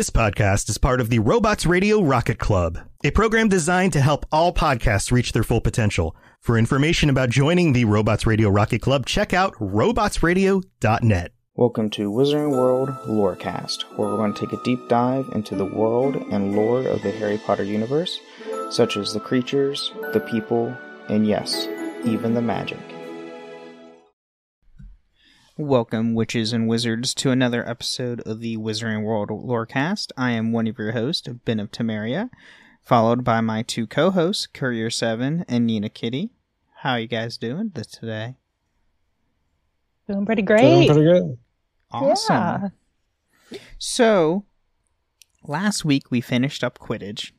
This podcast is part of the Robots Radio Rocket Club, a program designed to help all podcasts reach their full potential. For information about joining the Robots Radio Rocket Club, check out robotsradio.net. Welcome to Wizarding World Lorecast, where we're going to take a deep dive into the world and lore of the Harry Potter universe, such as the creatures, the people, and yes, even the magic. Welcome, witches and wizards, to another episode of the Wizarding World Lorecast. I am one of your hosts, Ben of Temeria, followed by my two co-hosts, Courier Seven and Nina Kitty. How are you guys doing this today? Doing pretty great. Doing pretty good. Awesome. Yeah. So, last week we finished up Quidditch.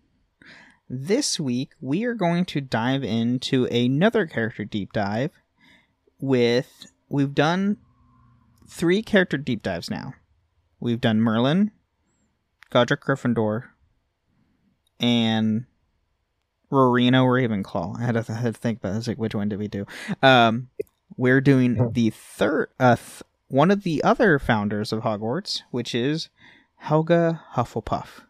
This week we are going to dive into another character deep dive with we've done three character deep dives now. We've done Merlin, Godric Gryffindor, and Rowena Ravenclaw. I had to, I had to think about this, like which one did we do? Um, we're doing the third, uh, th- one of the other founders of Hogwarts, which is Helga Hufflepuff.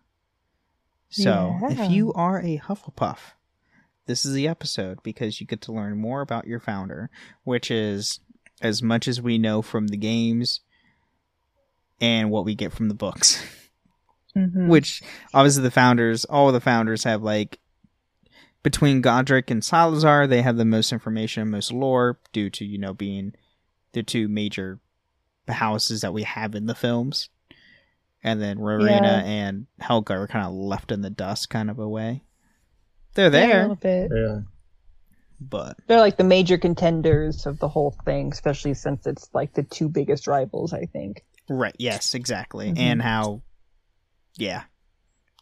So, Yeah. if you are a Hufflepuff, this is the episode because you get to learn more about your founder, which is as much as we know from the games and what we get from the books. Mhm. Which obviously the founders, all the founders have like between Godric and Salazar, they have the most information, most lore due to you know being the two major houses that we have in the films. And then Rowena Yeah. and Helga are kind of left in the dust, kind of a way. They're Yeah, a there, little bit. Yeah. But They're like the major contenders of the whole thing, especially since it's like the two biggest rivals, I think. Right. Yes. Exactly. Mhm. And how, yeah,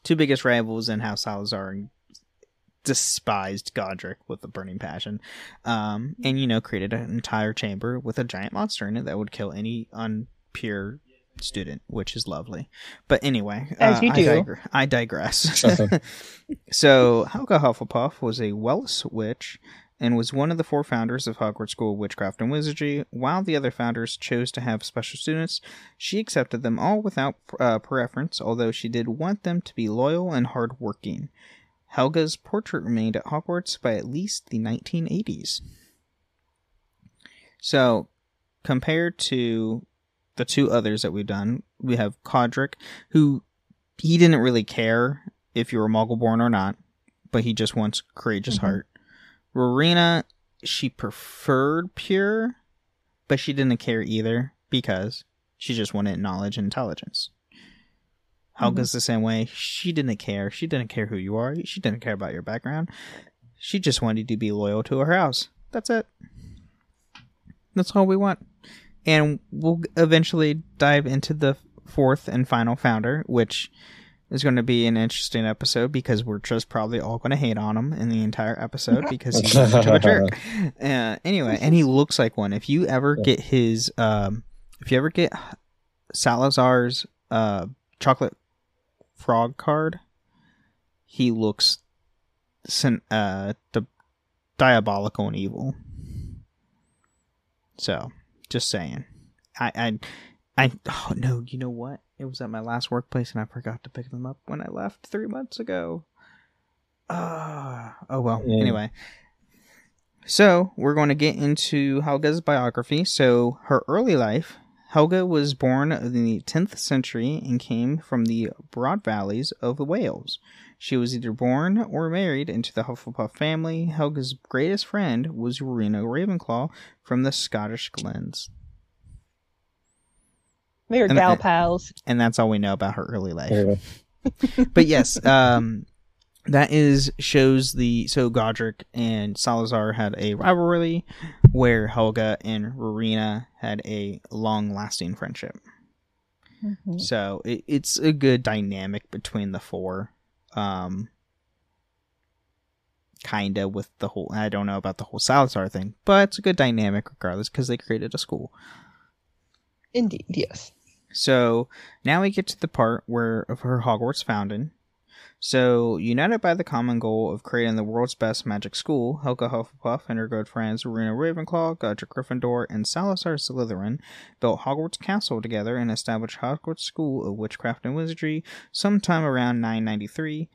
two biggest rivals and how Salazar despised Godric with a burning passion, um, and you know created an entire chamber with a giant monster in it that would kill any unpure student, which is lovely. But anyway, As uh, you I, digre- I digress. so Helga Hufflepuff was a Welsh witch and was one of the four founders of Hogwarts School of Witchcraft and Wizardry. While the other founders chose to have special students, she accepted them all without uh, preference, although she did want them to be loyal and hardworking. Helga's portrait remained at Hogwarts by at least the 1980s. So, compared to the two others that we've done, we have Godric, who he didn't really care if you were Muggle-born or not, but he just wants courageous Mhm. heart. Rowena, she preferred pure, but she didn't care either because she just wanted knowledge and intelligence. Helga's mm-hmm. the same way. She didn't care. She didn't care who you are. She didn't care about your background. She just wanted to be loyal to her house. That's it. That's all we want. And we'll eventually dive into the fourth and final founder, which is going to be an interesting episode because we're just probably all going to hate on him in the entire episode because he's of a jerk. Uh, anyway, and he looks like one. If you ever get his, um, if you ever get Salazar's uh, chocolate frog card, he looks sin- uh, di- diabolical and evil. So, just saying. I, I, I, oh no, you know what? It was at my last workplace and I forgot to pick them up when I left three months ago. Ah, oh well. Yeah. Anyway, so we're going to get into Helga's biography. So her early life, Helga was born in the 10th century and came from the broad valleys of Wales. She was either born or married into the Hufflepuff family. Helga's greatest friend was Rowena Ravenclaw from the Scottish Glens. They were And- gal and- pals. And that's all we know about her early life. Yeah. but yes, um, that is shows the so Godric and Salazar had a rivalry, where Helga and Rowena had a long-lasting friendship. Mhm. So it, it's a good dynamic between the four. Um, kinda with the whole. I don't know about the whole Salazar thing, but it's a good dynamic regardless because they created a school. Indeed, yes. So now we get to the part where of her Hogwarts founding. So, united by the common goal of creating the world's best magic school, Helga Hufflepuff and her good friends Rowena Ravenclaw, Godric Gryffindor, and Salazar Slytherin built Hogwarts Castle together and established Hogwarts School of Witchcraft and Wizardry sometime around 993.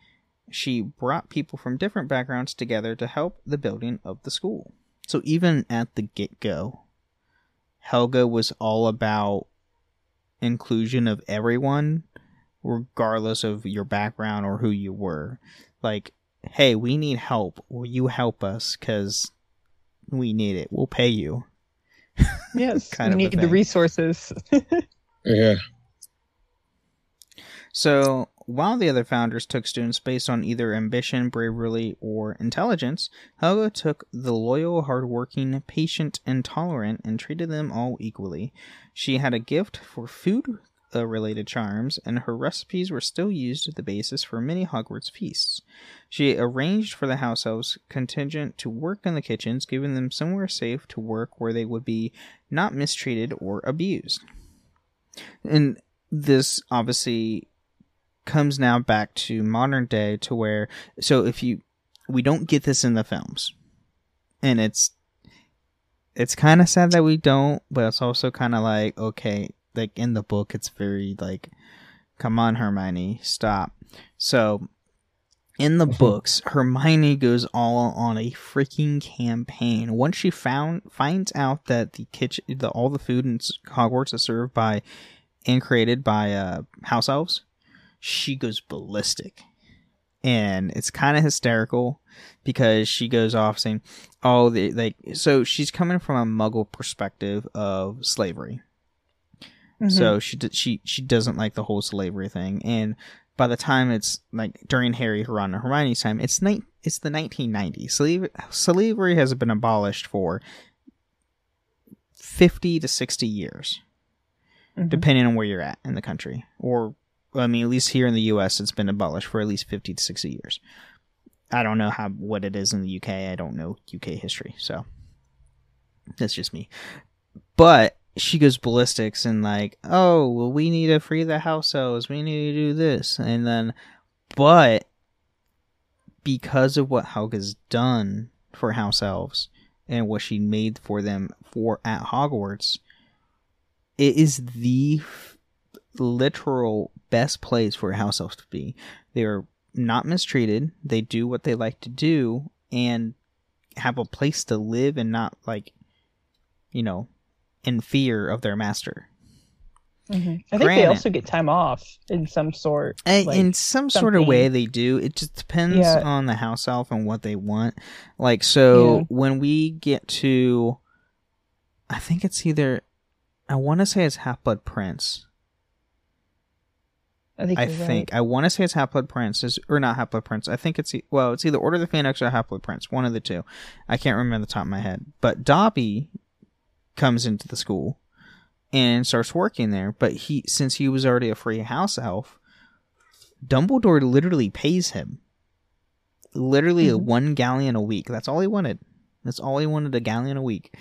She brought people from different backgrounds together to help the building of the school. So, even at the get go, Helga was all about inclusion of everyone regardless of your background or who you were. Like, hey, we need help. Will you help us? Because we need it. We'll pay you. Yes, Kind we of need the resources. Yeah. So, while the other founders took students based on either ambition, bravery, or intelligence, Helga took the loyal, hardworking, patient, and tolerant and treated them all equally. She had a gift for food uh, related charms, and her recipes were still used as the basis for many Hogwarts feasts. She arranged for the house elves contingent to work in the kitchens, giving them somewhere safe to work where they would be not mistreated or abused. And this obviously comes now back to modern day to where so if you we don't get this in the films. And it's it's kind of sad that we don't but it's also kind of like okay like in the book it's very like come on hermione stop. So in the books hermione goes all on a freaking campaign. Once she found finds out that the kitchen the all the food in hogwarts is served by and created by uh house elves she goes ballistic and it's kind of hysterical because she goes off saying oh they like so she's coming from a muggle perspective of slavery Mm-hmm. so she she she doesn't like the whole slavery thing and by the time it's like during Harry, Ron, and Hermione's time, it's ni- it's the 1990s. Slavery, slavery has been abolished for 50 to 60 years Mhm. depending on where you're at in the country. Or, I mean, at least here in the U.S., it's been abolished for at least 50 to 60 years. I don't know how what it is in the U.K. I don't know UK history, so that's just me. But she goes ballistics and like, oh, well, we need to free the house elves. We need to do this, and then, but because of what Helga's done for house elves and what she made for them for at Hogwarts, it is the f- literal best place for a house elf to be. They are not mistreated. They do what they like to do and have a place to live and not like, you know, in fear of their master. Mhm. I think they also get time off in some sort. Like, in some sort of way they do it just depends Yeah. on the house elf and what they want like so Yeah. when we get to i think it's either i want to say it's half-blood prince I think. i you're right. i want to say it's half-blood prince. Is, or not half-blood prince. I think it's well it's either order of the phoenix or half-blood prince. One of the two. I can't remember the top of my head. But dobby comes into the school and starts working there but he since he was already a free house elf dumbledore literally pays him. Literally a Mhm. one galleon a week. That's all he wanted. That's all he wanted a galleon a week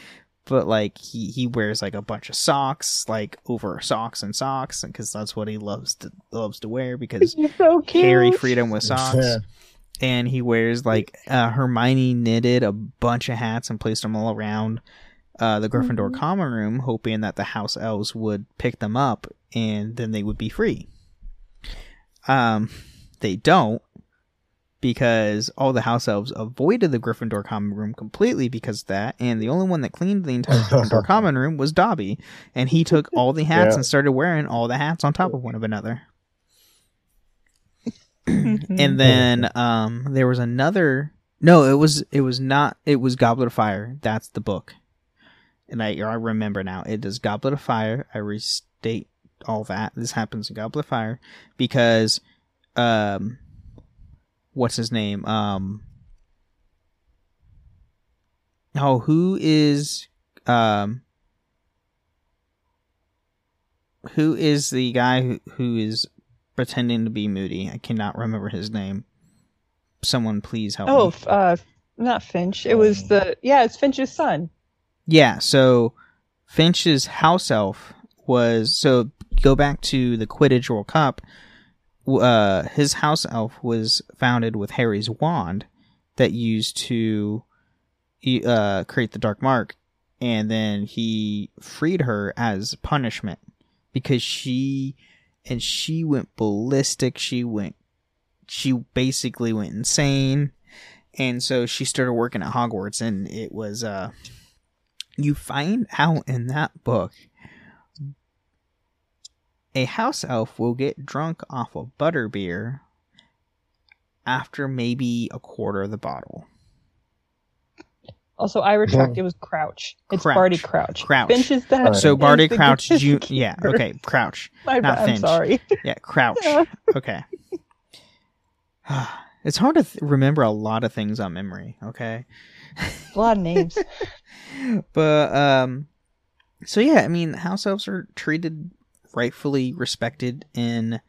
but like he he wears like a bunch of socks like over socks and socks because that's what he loves to loves to wear because You're so cute. Harry freedom with socks Yeah. and he wears like uh, Hermione knitted a bunch of hats and placed them all around uh, the Gryffindor Mhm. common room, hoping that the house elves would pick them up and then they would be free. Um, they don't because all the house elves avoided the Gryffindor common room completely because of that, and the only one that cleaned the entire Gryffindor common room was Dobby, and he took all the hats Yeah. and started wearing all the hats on top of one of another. Mhm. and then um there was another no it was it was not it was goblet of fire that's the book and i i remember now it is goblet of fire i restate all that this happens in goblet of fire because um what's his name um oh who is um who is the guy who, who is pretending to be Moody. I cannot remember his name. Someone please help Oh, me. f- uh, not Finch. It was the yeah. It's Finch's son. Yeah, so Finch's house elf was so go back to the Quidditch World Cup. Uh, his house elf was founded with Harry's wand that used to uh, create the dark mark, and then he freed her as punishment because she and she went ballistic. She went, she basically went insane, and so she started working at Hogwarts, and it was uh, you find out in that book a house elf will get drunk off of butterbeer after maybe a quarter of the bottle. Also, I retract. It was Crouch. It's Crouch. Barty Crouch. Crouch. Finch is that. So is Barty Crouch, you yeah, okay, Crouch. My not bad, I'm sorry. Yeah, Crouch. Yeah. Okay. it's hard to th- remember a lot of things on memory, okay? A lot of names. but um so yeah, I mean, house elves are treated rightfully respected in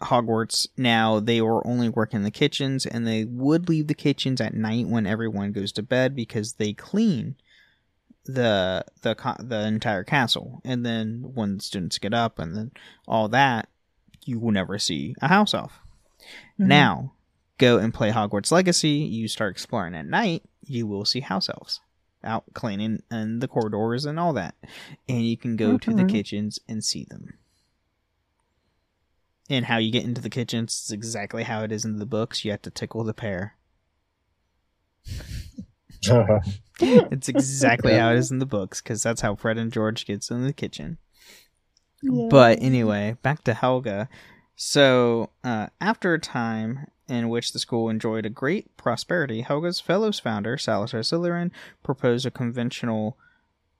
Hogwarts. Now they were only working in the kitchens and they would leave the kitchens at night when everyone goes to bed because they clean the the the entire castle. And then when students get up and then all that, you will never see a house elf. Mhm. Now, go and play Hogwarts Legacy. You start exploring at night, you will see house elves out cleaning and the corridors and all that. And you can go to the Mhm. kitchens and see them. And how you get into the kitchens is exactly how it is in the books. You have to tickle the pear. It's exactly how it is in the books because that's how Fred and George gets in the kitchen. But anyway, back to Helga. So, uh, after a time in which the school enjoyed a great prosperity, Helga's fellows founder, Salazar Slytherin, proposed a conventional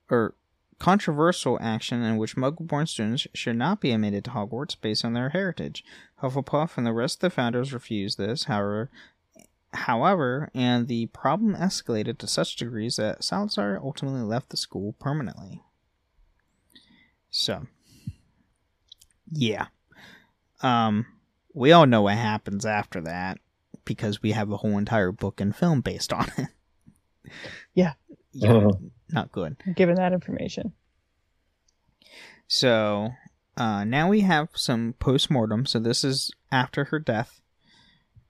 or controversial action in which Muggle-born students should not be admitted to Hogwarts based on their heritage. Hufflepuff and the rest of the founders refused this, however, however, and the problem escalated to such degrees that Salazar ultimately left the school permanently. So, yeah. Um, we all know what happens after that because we have a whole entire book and film based on it. Yeah. yeah not good. Given that information. So, uh, now we have some post-mortem. So this is after her death.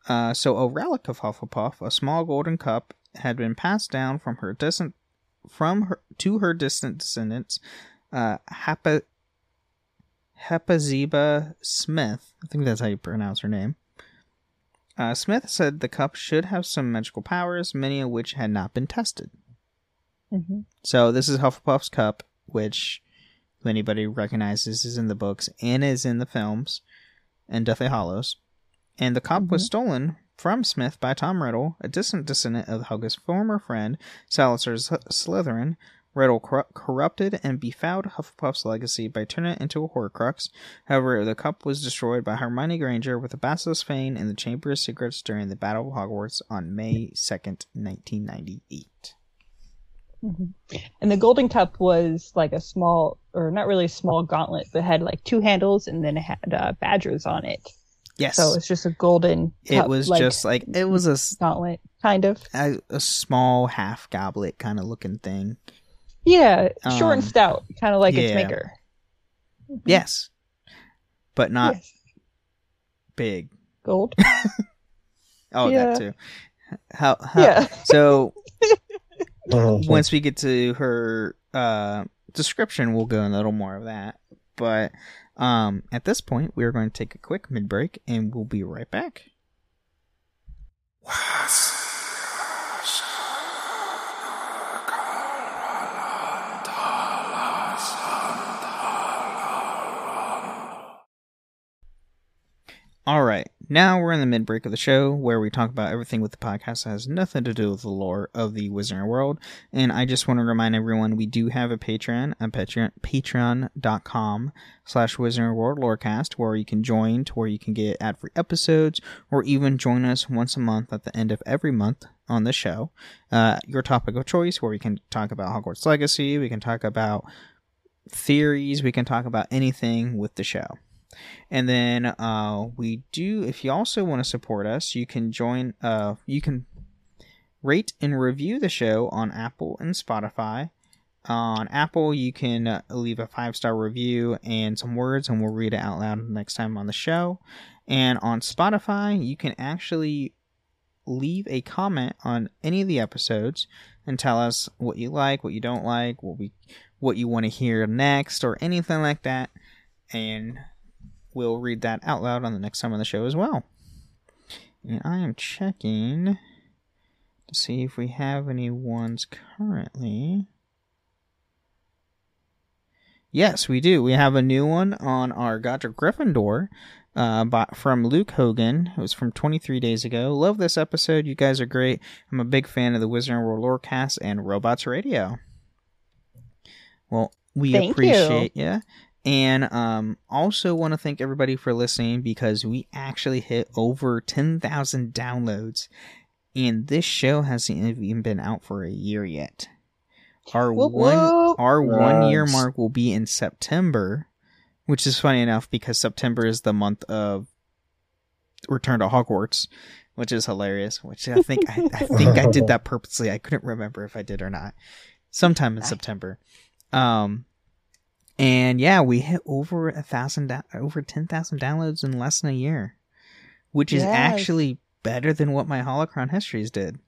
Uh, so a relic of Hufflepuff, a small golden cup, had been passed down from her distant, from her to her distant descendants, uh, Hapa, Hepazibah Smith. I think that's how you pronounce her name. Uh, Smith said the cup should have some magical powers, many of which had not been tested. hmm So this is Hufflepuff's cup, which if anybody recognizes is in the books and is in the films and Deathly Hallows. And the cup was Mhm. stolen from Smith by Tom Riddle, a distant descendant of Helga's former friend Salazar Slytherin. Riddle cor- corrupted and befouled Hufflepuff's legacy by turning it into a Horcrux. However, the cup was destroyed by Hermione Granger with a Basilisk Fang in the Chamber of Secrets during the Battle of Hogwarts on May 2nd, 1998. hmm And the golden cup was like a small, or not really a small gauntlet, but had like two handles and then it had uh, badgers on it. Yes. So it's just a golden. it cup, was like, just like it was a gauntlet, kind of. a, a small half goblet kind of looking thing. Yeah, short and Um, stout, kind of like its yeah. maker. Yes, but not Yes. big. Gold. Oh, Yeah. that too. How? how Yeah. So Mhm. once we get to her uh, description, we'll go in a little more of that. But um, at this point, we are going to take a quick mid break, and we'll be right back. All right, now we're in the mid break of the show where we talk about everything with the podcast that has nothing to do with the lore of the Wizarding World. And I just want to remind everyone we do have a Patreon at Patreon, patreon.com slash Wizarding World Lorecast where you can join to where you can get ad free episodes or even join us once a month at the end of every month on the show. Uh, your topic of choice where we can talk about Hogwarts Legacy, we can talk about theories, we can talk about anything with the show. And then uh, we do. If you also want to support us, you can join. Uh, you can rate and review the show on Apple and Spotify. On Apple, you can leave a five star review and some words, and we'll read it out loud next time on the show. And on Spotify, you can actually leave a comment on any of the episodes and tell us what you like, what you don't like, what we what you want to hear next or anything like that. And we'll read that out loud on the next time on the show as well. And I am checking to see if we have any ones currently. Yes, we do. We have a new one on our Godric Gryffindor uh, by, from Luke Hogan. It was from 23 days ago. Love this episode. You guys are great. I'm a big fan of the Wizarding World Lorecast and Robots Radio. Well, we Thank appreciate you. And um, also want to thank everybody for listening because we actually hit over 10,000 downloads. And this show hasn't even been out for a year yet. Our Whoop, one whoop. our one year mark will be in September, which is funny enough because September is the month of Return to Hogwarts, which is hilarious. Which I think I, I think I did that purposely. I couldn't remember if I did or not. Sometime in September. Um, and yeah, we hit over a thousand, over ten thousand downloads in less than a year, which is Yes. actually better than what my Holocron Histories did.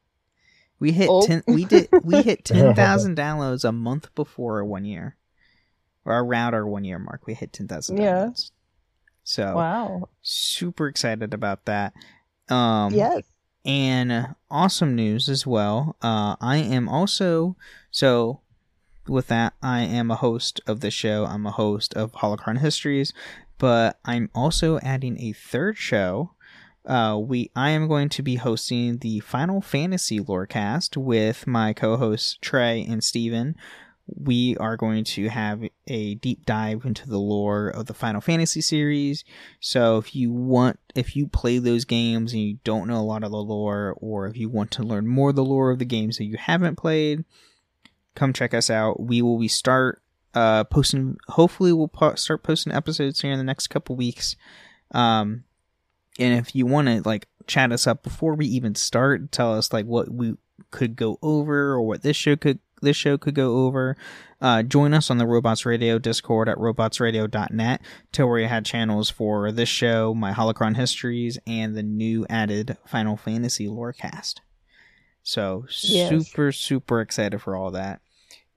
We hit Oh. ten. We did. We hit ten thousand downloads a month before one year, or around our one year mark. We hit ten thousand Yeah. downloads. So Wow. super excited about that. Um, yes. and awesome news as well. Uh, I am also so with that I am a host of the show. I'm a host of Holocron Histories, but I'm also adding a third show. Uh, we I am going to be hosting the Final Fantasy Lorecast with my co-hosts Trey and Steven. We are going to have a deep dive into the lore of the Final Fantasy series. So if you want, if you play those games and you don't know a lot of the lore, or if you want to learn more of the lore of the games that you haven't played, come check us out. We will be start uh posting. Hopefully, we'll po- start posting episodes here in the next couple weeks. Um, and if you want to like chat us up before we even start, tell us like what we could go over or what this show could this show could go over. Uh, join us on the Robots Radio Discord at robotsradio.net to where you had channels for this show, my Holocron Histories, and the new added Final Fantasy Lorecast. So Yes. super super excited for all that.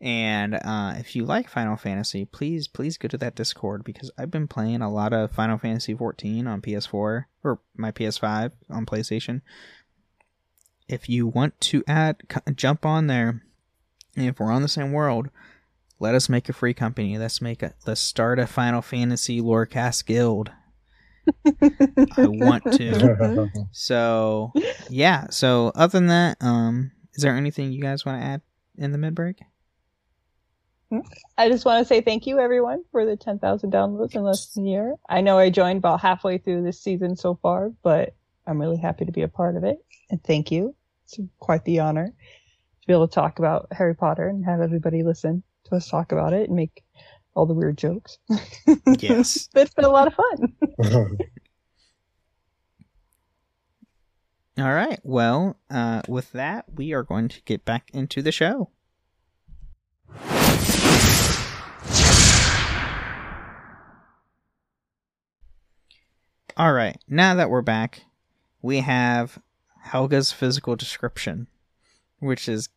And uh, if you like Final Fantasy, please please go to that Discord because I've been playing a lot of Final Fantasy 14 on PS4 or my PS5 on PlayStation. If you want to add, jump on there. If we're on the same world, let us make a free company. Let's make a let's start a Final Fantasy Lorecast guild. I want to. So yeah. So other than that, um, is there anything you guys want to add in the mid break? I just want to say thank you, everyone, for the 10,000 downloads in less than a year. I know I joined about halfway through this season so far, but I'm really happy to be a part of it. And thank you. It's quite the honor to be able to talk about Harry Potter and have everybody listen to us talk about it and make all the weird jokes. Yes. but it's been a lot of fun. All right. Well, uh, with that, we are going to get back into the show. All right. Now that we're back, we have Helga's physical description, which is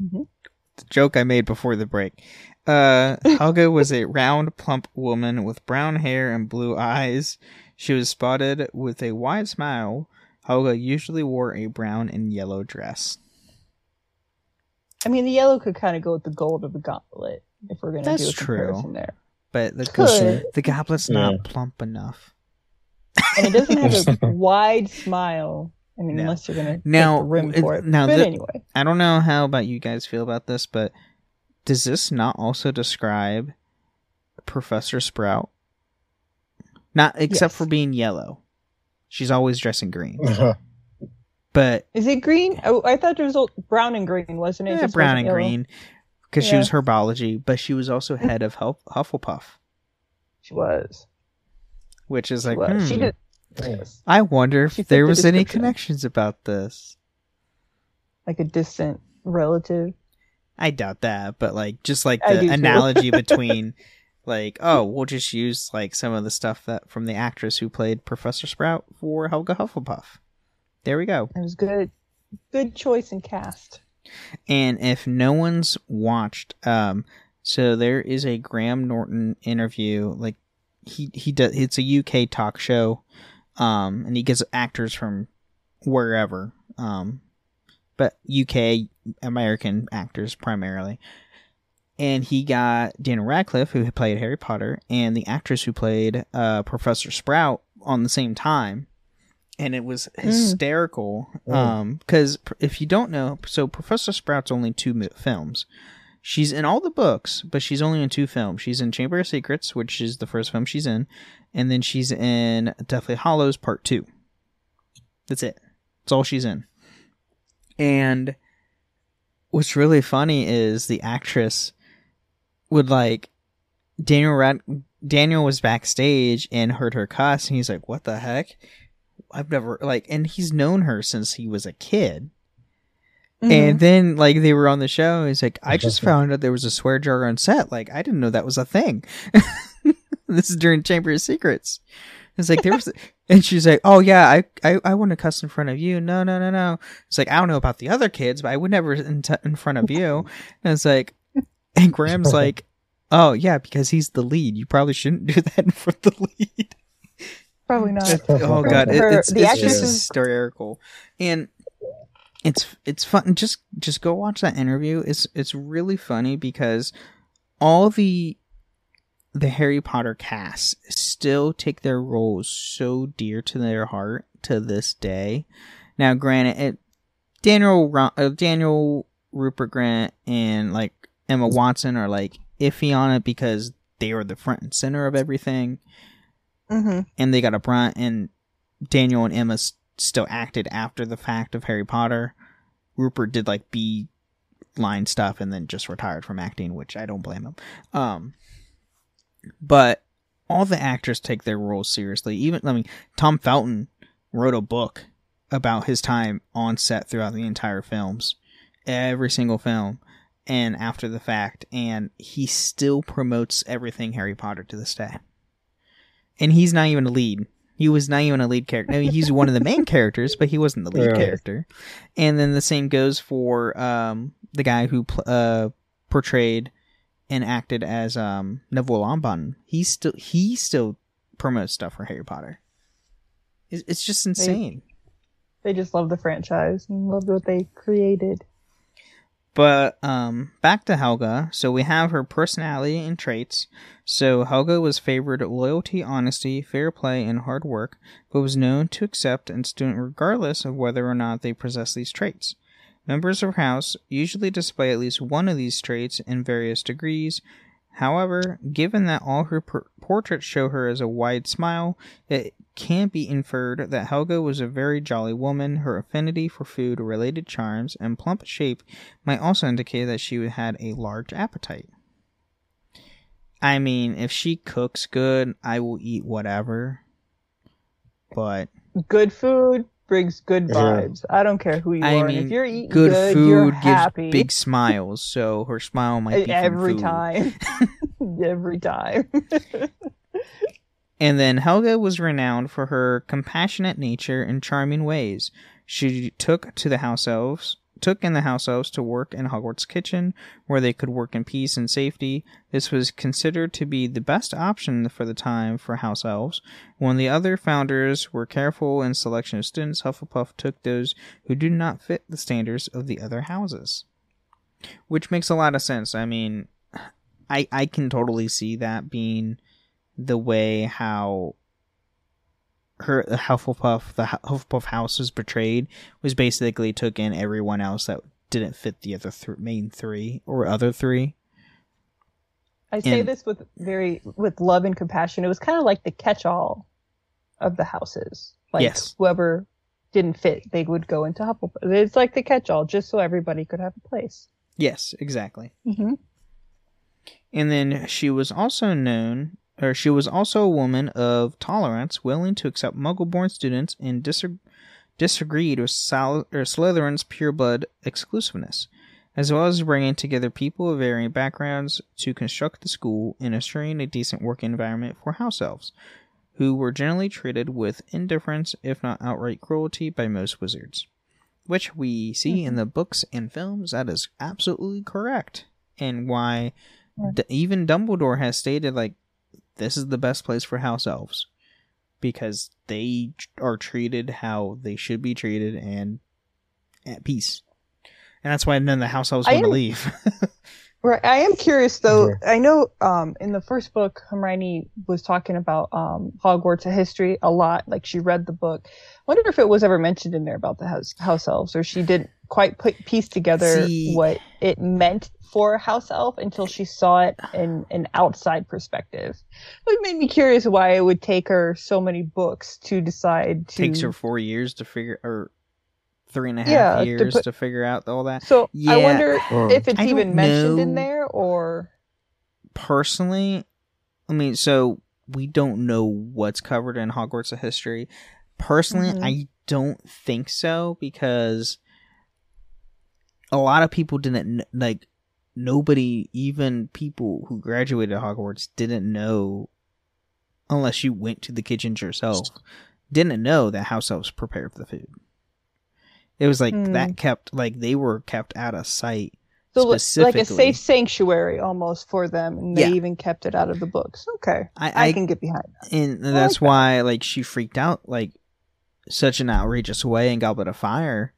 Mhm. the joke I made before the break. Uh, Helga was a round, plump woman with brown hair and blue eyes. She was spotted with a wide smile. Helga usually wore a brown and yellow dress. I mean, the yellow could kind of go with the gold of the gauntlet if we're going to That's do a true. comparison there. But the Could. the goblet's Yeah. not plump enough. And it doesn't have a wide smile. I mean, No. unless you're going to Now, take the rim it- for it. now but the- anyway. I don't know how about you guys feel about this, but does this not also describe Professor Sprout? Not except Yes. for being yellow. She's always dressing green. Uh-huh. But Is it green? Oh, I thought it was all- brown and green, wasn't it? yeah, Just brown wasn't and yellow? green because she Yeah. was herbology, but she was also head of Huff- Hufflepuff, She was. Which is She like. She hmm, did Yes. I wonder if She there the was any connections about this. like a distant relative. I doubt that, but like just like the analogy between like, oh, we'll just use like some of the stuff that from the actress who played Professor Sprout for Helga Hufflepuff. There we go. It was good. Good choice in cast. And if no one's watched, um, so there is a Graham Norton interview. Like he he does. It's a UK talk show, um, and he gets actors from wherever, um, but UK American actors primarily. And he got Daniel Radcliffe, who played Harry Potter, and the actress who played uh, Professor Sprout on the same time and it was hysterical. Mm. Um, because if you don't know, so Professor Sprout's only two films. She's in all the books, but she's only in two films. She's in Chamber of Secrets, which is the first film she's in, and then she's in Deathly Hallows Part Two. That's it. That's all she's in. And what's really funny is the actress would like Daniel Rad Daniel was backstage and heard her cuss, and he's like, "What the heck?" I've never like, and he's known her since he was a kid. Mm-hmm. And then like they were on the show, he's like, I just found out there was a swear jar on set. Like I didn't know that was a thing. this is during Chamber of Secrets. It's like there was, and she's like, "Oh yeah, I I, I want to cuss in front of you." No, no, no, no. It's like I don't know about the other kids, but I would never in, t- in front of you. And it's like, and Graham's like, "Oh yeah, because he's the lead. You probably shouldn't do that in front of the lead." Probably not. oh god, it, Her- it's, the it's actress just is- hysterical, and it's it's fun. Just just go watch that interview. It's it's really funny because all the the Harry Potter cast still take their roles so dear to their heart to this day. Now, granted, it, Daniel uh, Daniel Rupert Grint and like Emma Watson are like iffy on it because they are the front and center of everything hmm and they got a brunt and Daniel and Emma still acted after the fact of Harry Potter. Rupert did like B line stuff and then just retired from acting, which I don't blame him. Um but all the actors take their roles seriously. Even I mean Tom Felton wrote a book about his time on set throughout the entire films. Every single film and after the fact and he still promotes everything Harry Potter to this day and he's not even a lead. He was not even a lead character. I mean, he's one of the main characters, but he wasn't the lead Yeah. character. And then the same goes for um, the guy who pl- uh, portrayed and acted as um, Neville Longbottom. He still he still promotes stuff for Harry Potter. It's, it's just insane. They just love the franchise and love what they created. But um, back to Helga. So we have her personality and traits. So Helga was favored loyalty, honesty, fair play, and hard work, but was known to accept and student regardless of whether or not they possess these traits. Members of her house usually display at least one of these traits in various degrees. However, given that all her por- portraits show her as a wide smile, it can be inferred that Helga was a very jolly woman. Her affinity for food, related charms, and plump shape might also indicate that she had a large appetite. I mean, if she cooks good, I will eat whatever. But Good food brings good Yeah. vibes. I don't care who you I are. and mean, if you're eating good, good, you're food gives happy big smiles, so her smile might be from every food. time. every time. And then Helga was renowned for her compassionate nature and charming ways. She took to the house elves, took in the house elves to work in Hogwarts kitchen, where they could work in peace and safety. This was considered to be the best option for the time for house elves. When the other founders were careful in selection of students, Hufflepuff took those who did not fit the standards of the other houses. Which makes a lot of sense. I mean, I I can totally see that being the way how her the Hufflepuff the Hufflepuff house was portrayed was basically took in everyone else that didn't fit the other th- main three or other three. I say And- this with very with love and compassion. It was kind of like the catch-all of the houses. Like Yes. whoever didn't fit, they would go into Hufflepuff. It's like the catch-all, just so everybody could have a place. Yes, exactly. Mm-hmm. And then she was also known, or she was also a woman of tolerance, willing to accept Muggle-born students, and disag- disagreed with Sal- or Slytherin's pureblood exclusiveness. as well as bringing together people of varying backgrounds to construct the school and ensuring a decent work environment for house elves, who were generally treated with indifference, if not outright cruelty, by most wizards. Which we see in mm-hmm. the books and films, that is absolutely correct. And why D- even Dumbledore has stated, like, this is the best place for house elves because they are treated how they should be treated and at peace. And that's why none of the house elves want to leave. Right. I am curious though. Okay. I know um, in the first book, Hermione was talking about um, Hogwarts a history a lot. Like she read the book. I wonder if it was ever mentioned in there about the house house elves, or she didn't quite put piece together See- what it meant for house elf until she saw it in an outside perspective. It made me curious why it would take her so many books to decide to. takes her four years to figure, or three and a half Yeah, to years put- to figure out all that. So I wonder Oh. if it's I even mentioned in there, or Personally, I mean, so we don't know what's covered in Hogwarts of History. Personally, Mhm. I don't think so because a lot of people didn't like nobody even people who graduated Hogwarts didn't know unless you went to the kitchens yourself didn't know that house elves prepared the food it was like Hmm. that kept like they were kept out of sight so li- like a safe sanctuary almost for them, and they Yeah. even kept it out of the books. Okay, I, I, I, can get behind that. and that's like that. why like she freaked out like such an outrageous way in Goblet of Fire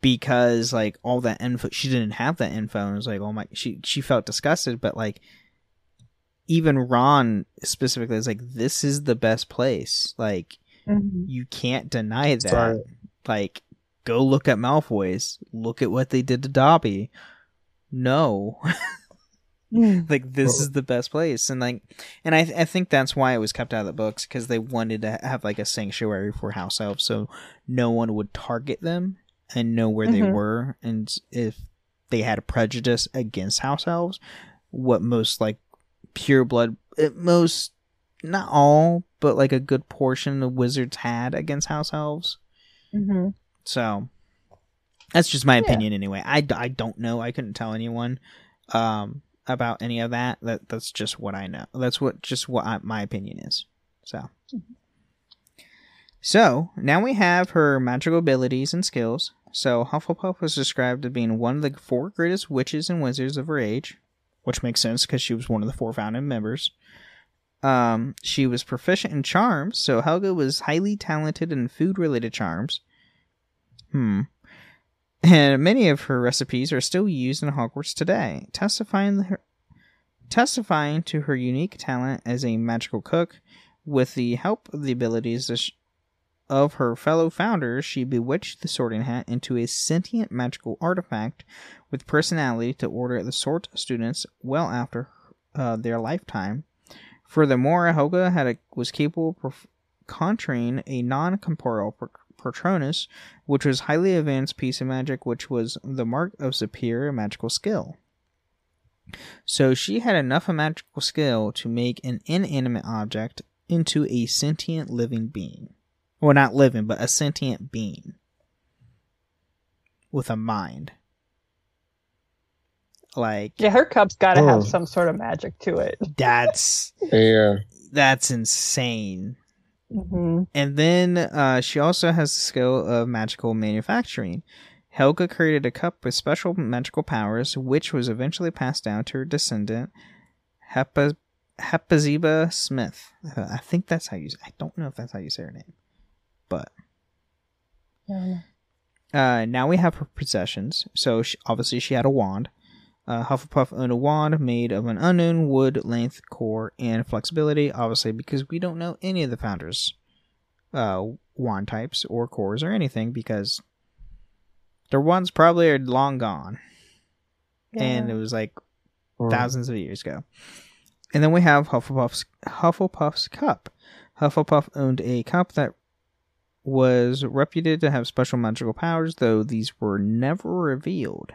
because like all that info she didn't have that info and it was like oh my she she felt disgusted but like even Ron specifically is like this is the best place. Like mm-hmm. you can't deny that. Right. like go look at Malfoy's. Look at what they did to Dobby. No. like this is the best place and like and i i think that's why it was kept out of the books because they wanted to have like a sanctuary for house elves so no one would target them and know where they Mhm. were and if they had a prejudice against house elves what most like pure blood at most not all but like a good portion of wizards had against house elves hmm so that's just my Yeah. opinion anyway. I, I don't know. I couldn't tell anyone um about any of that. That that's just what I know. That's what just what I, my opinion is. So So, now we have her magical abilities and skills. So, Hufflepuff was described as being one of the four greatest witches and wizards of her age, which makes sense because she was one of the four founding members. Um, she was proficient in charms, so Helga was highly talented in food related charms. Hmm. And many of her recipes are still used in Hogwarts today, testifying her, testifying to her unique talent as a magical cook. With the help of the abilities of her fellow founders, she bewitched the Sorting Hat into a sentient magical artifact with personality to order the sort students well after uh, their lifetime. Furthermore, Helga had a, was capable of conjuring a non-corporeal Patronus, which was highly advanced piece of magic, which was the mark of superior magical skill. So she had enough of magical skill to make an inanimate object into a sentient living being. Well, not living, but a sentient being with a mind. Like Yeah, her cup's got to Oh. have some sort of magic to it. that's Yeah. that's insane. Hmm And then uh, she also has the skill of magical manufacturing. Helga created a cup with special magical powers, which was eventually passed down to her descendant, Hepa- Hepaziba Smith. I think that's how you. I don't know if that's how you say her name, but uh, now we have her possessions. So she, obviously she had a wand. Uh, Hufflepuff owned a wand made of an unknown wood, length, core, and flexibility. Obviously, because we don't know any of the founders' uh, wand types or cores or anything, because their wands probably are long gone, and it was like thousands of years ago. And then we have Hufflepuff's Hufflepuff's cup. Hufflepuff owned a cup that was reputed to have special magical powers, though these were never revealed.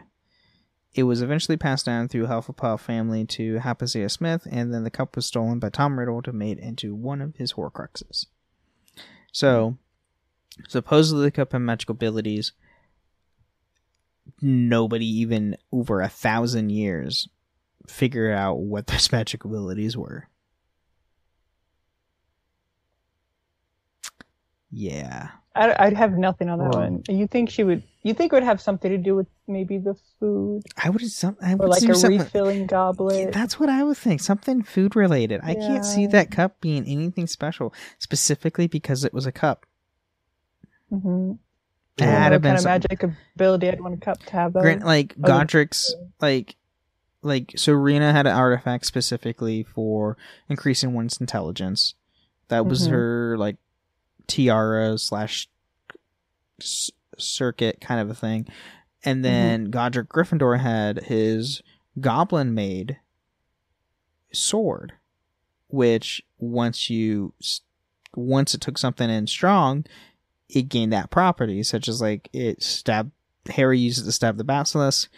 It was eventually passed down through Hufflepuff family to Hapazia Smith, and then the cup was stolen by Tom Riddle to made into one of his Horcruxes. So, supposedly the cup had magical abilities. nobody even over a thousand years figured out what those magic abilities were. Yeah. I, I'd have nothing on that Oh. one. You think she would? You think it would have something to do with maybe the food I would some I or like a something- refilling goblet? That's what I would think. Something food related. I can't see that cup being anything special, specifically because it was a cup. Mm-hmm. It I had don't to know been kind of magic ability I'd want a cup to have though. Grant, like Oh, Godric's, like, like so. Rena had an artifact specifically for increasing one's intelligence. That was Mhm. her like tiara slash circuit kind of a thing. And then Godric Gryffindor had his goblin made sword, which once you once it took something in strong, it gained that property, such as like it stabbed Harry used it to stab the basilisk.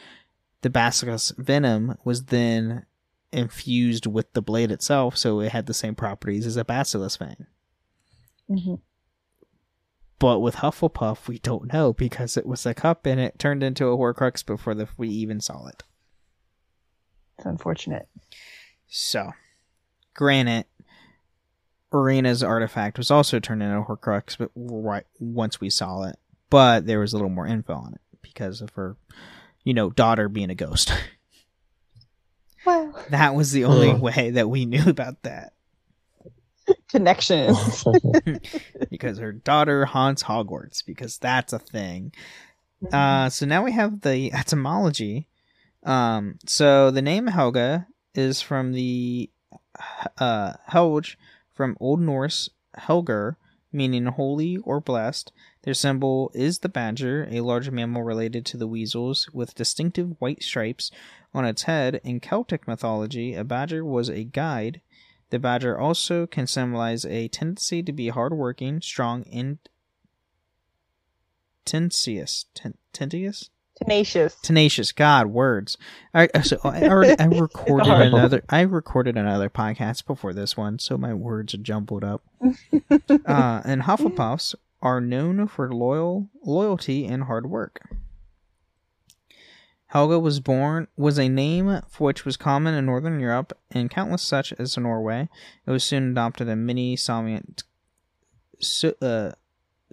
The basilisk venom was then infused with the blade itself, so it had the same properties as a basilisk fang. Mhm. But with Hufflepuff, we don't know because it was a cup and it turned into a Horcrux before the, we even saw it. It's unfortunate. So, granted, Rowena's artifact was also turned into a Horcrux, but right once we saw it, but there was a little more info on it because of her, you know, daughter being a ghost. Well, that was the only way that we knew about that connection. because her daughter haunts Hogwarts because that's a thing. Uh, so now we have the etymology. Um, so the name Helga is from the uh, Helge from Old Norse Helger, meaning holy or blessed. Their symbol is the badger, a large mammal related to the weasels with distinctive white stripes on its head. In Celtic mythology, a badger was a guide. The badger also can symbolize a tendency to be hardworking, strong, and tenacious. Ten- tenacious? Tenacious. tenacious god words i so i already i recorded another i recorded another podcast before this one so my words are jumbled up uh and hufflepuffs are known for loyal loyalty and hard work helga was born was a name for which was common in northern europe and countless such as norway. It was soon adopted in many soviet so, uh,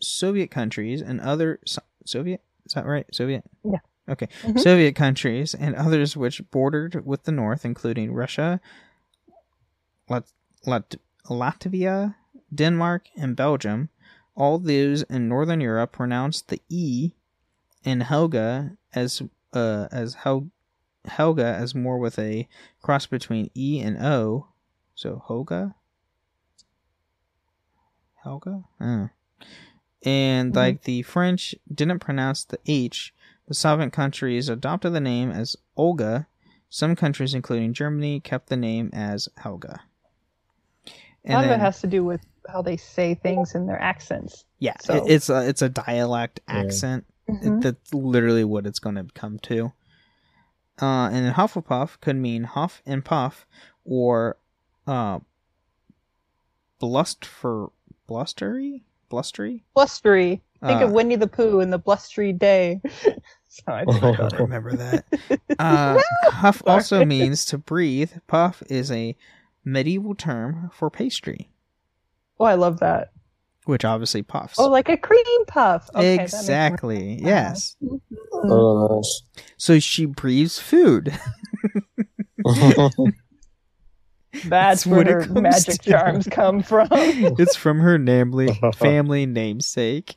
soviet countries and other so- soviet? Is that right? Soviet? Yeah. okay. Mhm. soviet countries and others which bordered with the north including russia Lat- Lat- latvia denmark and belgium. All those in northern europe pronounced the e in helga as uh as Hel- helga as more with a cross between e and o so hoga helga uh. and Mhm. like the french didn't pronounce the h the Soviet countries adopted the name as Olga. Some countries, including Germany, kept the name as Helga. a lot of it has to do with how they say things in their accents. yeah, so- it- it's a it's a dialect Yeah. Accent. Mhm. It, that's literally what it's going to come to. Uh, and then Hufflepuff could mean huff and puff, or uh, blust for blustery, blustery. Blustery. Think Uh, of Winnie the Pooh and the blustery day. so I I don't remember that. Uh, huff Sorry. also means to breathe. Puff is a medieval term for pastry, Oh, I love that. Which obviously puffs. Oh, like a cream puff. Okay, that makes more exactly. Yes. oh, nice. So she breathes food. That's That's where what her magic to. charms come from. it's from her namely family namesake.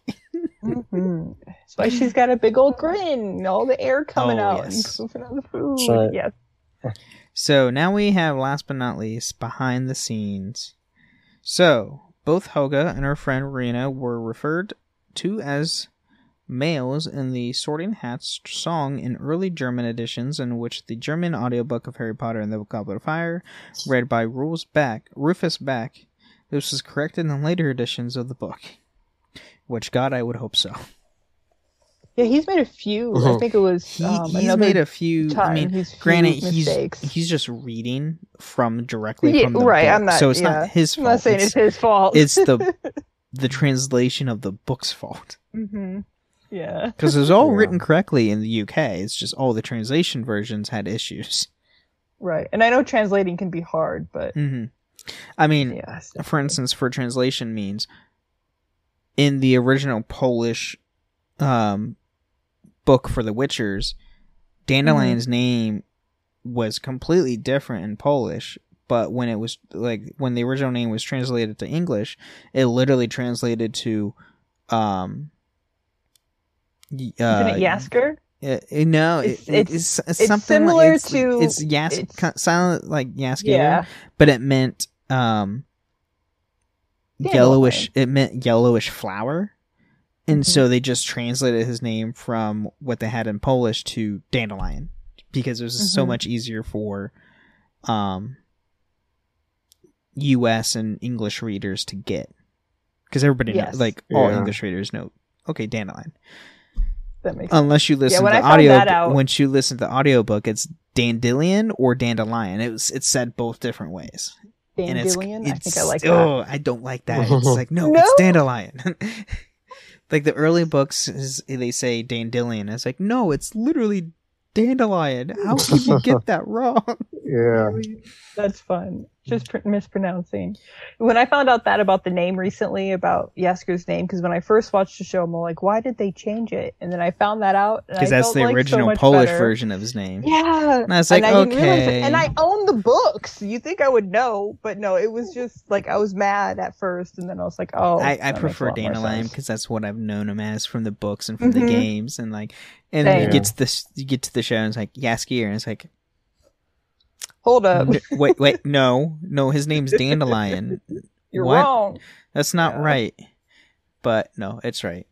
Mhm. That's why she's got a big old grin, all the air coming Oh, out yes. and out the food. Right. Yes. So now we have, last but not least, behind the scenes. So both Helga and her friend Rowena were referred to as males in the Sorting Hats song in early German editions, in which the German audiobook of Harry Potter and the Goblet of Fire, read by Rules Beck, Rufus Beck. This was corrected in later editions of the book. Which, God, I would hope so. Yeah, he's made a few. I Mhm. think it was He, um, he's made a few. I mean, he's granted, he's mistakes. he's just reading from directly Yeah, from the right, book, I'm not- so it's yeah. not his Fault. I'm not saying it's, it's his fault. it's the the translation of the book's fault. hmm Yeah. because it was all Yeah. written correctly in the UK. It's just all the translation versions had issues. Right. And I know translating can be hard, but mm-hmm. I mean, yeah. for instance, for translation means in the original Polish um, book for the Witchers, Dandelion's name was completely different in Polish. But when it was like when the original name was translated to English, it literally translated to, um, uh, it Jaskier? uh, no, It's- it, it's- it's, it's similar like, it's, to- it's Yas it's- silent like Jaskier Yeah. but it meant um yellowish it meant yellowish flower and Mhm. so they just translated his name from what they had in polish to dandelion because it was so Mhm. much easier for um us and english readers to get because everybody Yes. know, like all Yeah. english readers know okay dandelion That makes unless you listen when to the audio out- once you listen to the audiobook it's dandelion or dandelion it was it's said both different ways and it's, Dandelion? I think I it's- like that. oh i don't like that it's like no, No? it's dandelion like the early books is they say dandelion it's like no it's literally dandelion how can you get that wrong Yeah. That's fun. Just pr- mispronouncing. When I found out that about the name recently, about Jaskier's name, because when I first watched the show, I'm like, why did they change it? And then I found that out. because that's felt, the like, original much polish better. version of his name Yeah. and i was like and I didn't realize it. okay And I own the books. You think I would know, but no, it was just like I was mad at first, and then I was like, oh. I, I that makes a prefer lot more Dandelion because that's what I've known him as from the books and from the Mhm. games and like and then you Same. get to this you get to the show and it's like Jaskier and it's like Hold up. Wait, wait, no, no, his name's Dandelion. You're what? wrong. That's not Yeah. right. But no, it's right.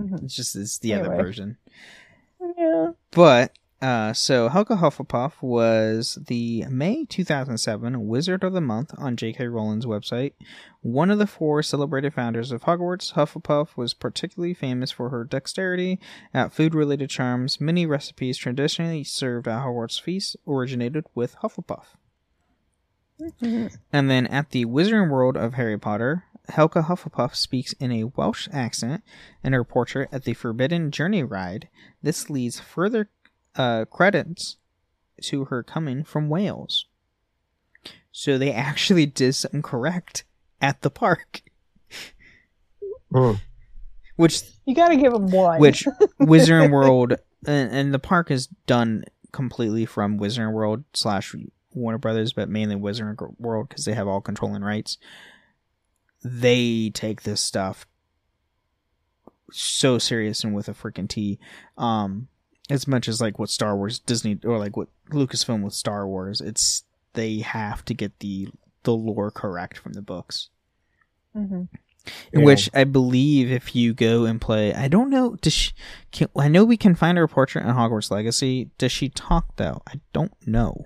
Mhm. It's just it's the other version. Yeah. But uh, so Helga Hufflepuff was the May 2007 Wizard of the Month on J.K. Rowling's website. One of the four celebrated founders of Hogwarts, Hufflepuff was particularly famous for her dexterity at food-related charms. Many recipes traditionally served at Hogwarts feasts originated with Hufflepuff. And then at the Wizarding World of Harry Potter, Helga Hufflepuff speaks in a Welsh accent in her portrait at the Forbidden Journey ride. This leads further uh, credits to her coming from Wales. So they actually did something correct at the park, Hmm. which You gotta give them one. which Wizarding World and, and the park is done completely from Wizarding World slash Warner Brothers, but mainly Wizarding World because they have all controlling rights. They take this stuff so serious and with a freaking T. Um, as much as like what Star Wars, Disney, or like what Lucasfilm with Star Wars, it's they have to get the the lore correct from the books. Mhm. In Yeah. which I believe if you go and play, I don't know. Does she? Can, I know we can find her portrait in Hogwarts Legacy. Does she talk though? I don't know.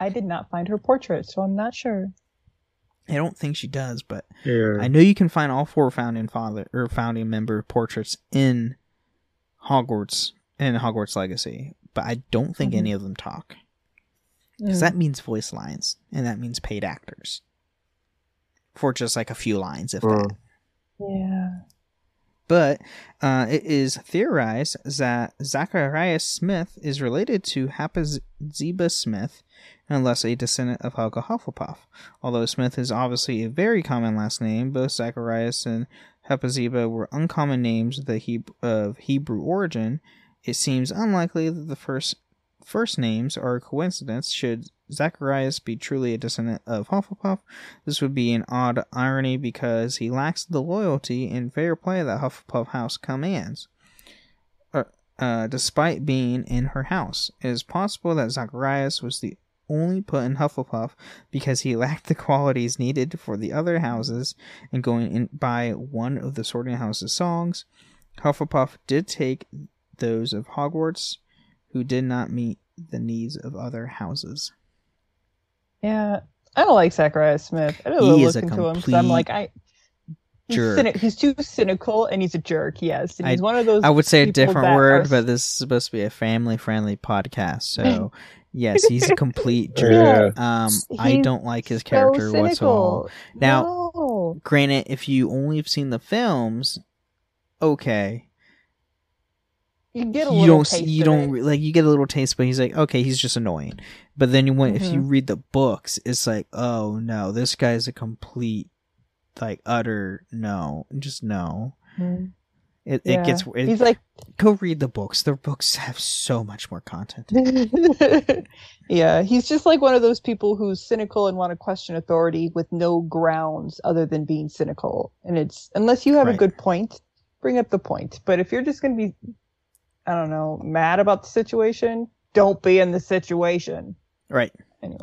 I did not find her portrait, so I'm not sure. I don't think she does, but Yeah. I know you can find all four founding father or founding member portraits in Hogwarts in Hogwarts Legacy, but I don't think Mhm. any of them talk because Mm. that means voice lines and that means paid actors for just like a few lines, if that. Hmm. Yeah. But uh, it is theorized that Zacharias Smith is related to Hepzibah Smith, unless a descendant of Helga Hufflepuff. Although Smith is obviously a very common last name, both Zacharias and Hepzibah were uncommon names of, the Heb- of Hebrew origin. It seems unlikely that the first first names are a coincidence. Should Zacharias be truly a descendant of Hufflepuff, this would be an odd irony because he lacks the loyalty and fair play that Hufflepuff House commands. Uh, uh, despite being in her house, it is possible that Zacharias was the only put in Hufflepuff because he lacked the qualities needed for the other houses. And going in by one of the Sorting House's songs, Hufflepuff did take those of Hogwarts, who did not meet the needs of other houses. Yeah. I don't like Zacharias Smith. I don't He look is a into him 'cause I'm like I. He's, jerk. cyni- he's too cynical and he's a jerk. Yes, and I- he's one of those. I would say a different word, are- but this is supposed to be a family friendly podcast. So, yes, he's a complete jerk. Yeah. Um, I don't like his so character whatsoever. cynical. Now- No. Granted, if you only have seen the films, okay. You get a you little don't taste you don't it. like you get a little taste, but he's like, okay, he's just annoying. But then you went if you Mhm. read the books, it's like, oh no, this guy's a complete like utter no, just no. Mm. It Yeah. it gets it, He's like, go read the books. The books have so much more content. yeah, he's just like one of those people who's cynical and want to question authority with no grounds other than being cynical. And it's unless you have Right. a good point, bring up the point. But if you're just going to be, I don't know, mad about the situation, don't be in the situation. Right. Anyway.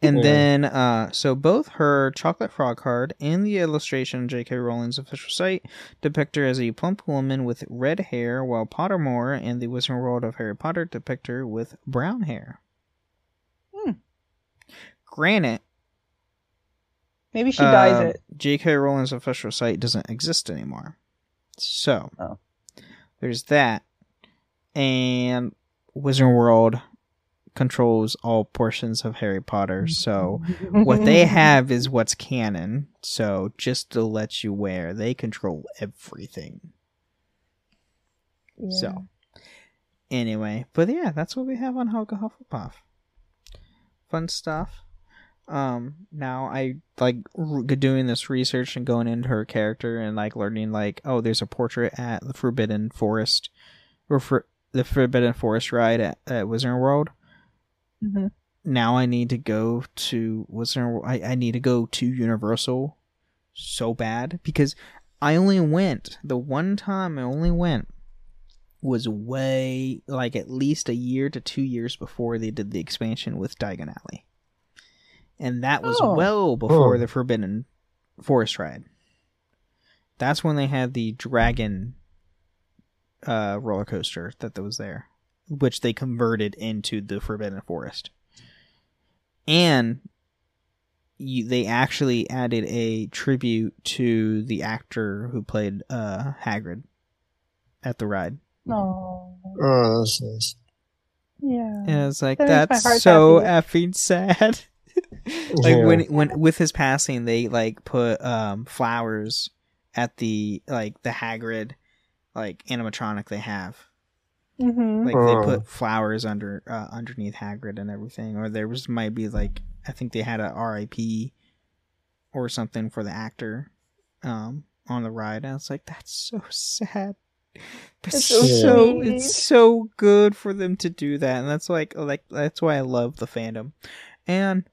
And Yeah. then, uh, so both her chocolate frog card and the illustration on J.K. Rowling's official site depict her as a plump woman with red hair, while Pottermore and the Wizarding World of Harry Potter depict her with brown hair. Hmm. Granted, Maybe she dyes um, it. J.K. Rowling's official site doesn't exist anymore. So, Oh. there's that. And Wizard World controls all portions of Harry Potter, so what they have is what's canon. So just to let you aware, they control everything. Yeah. So anyway, but yeah, that's what we have on Helga Hufflepuff. Fun stuff. Um, now I like r- doing this research and going into her character and like learning like, oh, there's a portrait at the Forbidden Forest, or for the Forbidden Forest ride at, at Wizarding World. Mhm. Now I need to go to Wizarding I, I need to go to Universal so bad because I only went the one time I only went was way like at least a year to two years before they did the expansion with Diagon Alley, and that was Oh. well before Oh. the Forbidden Forest ride. That's when they had the Dragon uh, roller coaster that was there, which they converted into the Forbidden Forest, and you, they actually added a tribute to the actor who played uh, Hagrid at the ride. Oh, Oh, that's nice. yeah. And it's like That that's so happy. effing sad. like Yeah. when when with his passing, they like put um flowers at the like the Hagrid like animatronic they have. hmm Like Oh. they put flowers under uh, underneath Hagrid and everything, or there was might be like I think they had a R.I.P. or something for the actor um on the ride. And it's like that's so sad. But It's so, so it's so good for them to do that, and that's like like that's why I love the fandom. And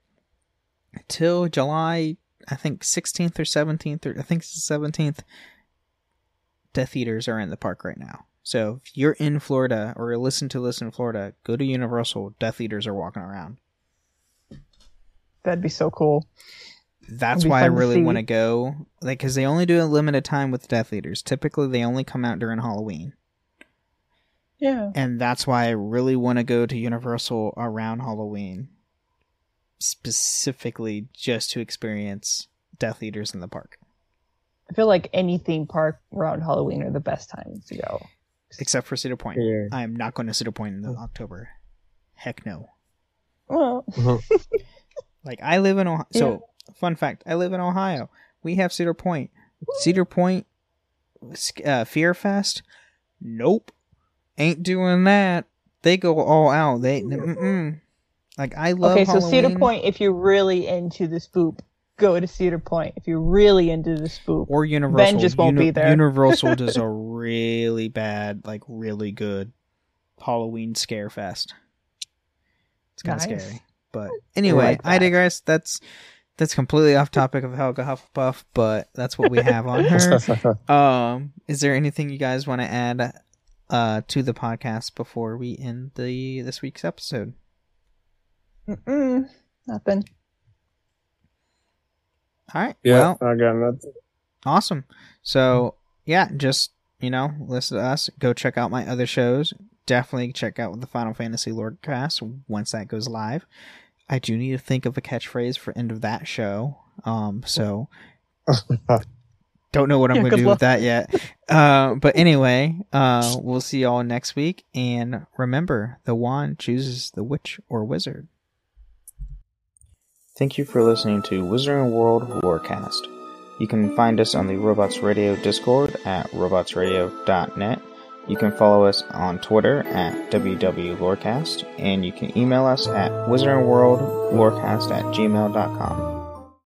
till July, I think sixteenth or seventeenth, or I think it's the seventeenth. Death Eaters are in the park right now. So if you're in Florida or listen to listen in Florida, go to Universal. Death Eaters are walking around. That'd be so cool. That's why I really want to go. Like, because they only do a limited time with Death Eaters. Typically, they only come out during Halloween. Yeah. and that's why I really want to go to Universal around Halloween, specifically just to experience Death Eaters in the park. I feel like any theme park around Halloween are the best times to go. Except for Cedar Point, Yeah. I am not going to Cedar Point in October. Heck no. Well, Like I live in Ohio. So, fun fact: I live in Ohio. We have Cedar Point. Cedar Point, uh, Fear Fest. Nope, ain't doing that. They go all out. They mm-mm. like I love. okay, so Cedar Point, if you're really into the spoop, go to Cedar Point. If you're really into the spoop, or Universal. Ben just won't be there. Universal does a really bad, like really good Halloween scare fest. It's kind of Nice. scary, but anyway, like I digress. That's that's completely off topic of Helga Hufflepuff, but that's what we have on her. Um, is there anything you guys want to add uh to the podcast before we end the this week's episode? Mm-mm, nothing. All right. yeah, Well, I got nothing. Awesome. So yeah, just you know, listen to us. Go check out my other shows. Definitely check out the Final Fantasy Lorecast once that goes live. I do need to think of a catchphrase for end of that show. Um, so don't know what I'm Yeah, gonna do luck. with that yet. Uh, but anyway, uh, we'll see y'all next week. And remember, the wand chooses the witch or wizard. Thank you for listening to Wizarding World Lorecast. You can find us on the Robots Radio Discord at robotsradio.net. You can follow us on Twitter at WWLorecast, and you can email us at wizardworldlorecast at gmail.com.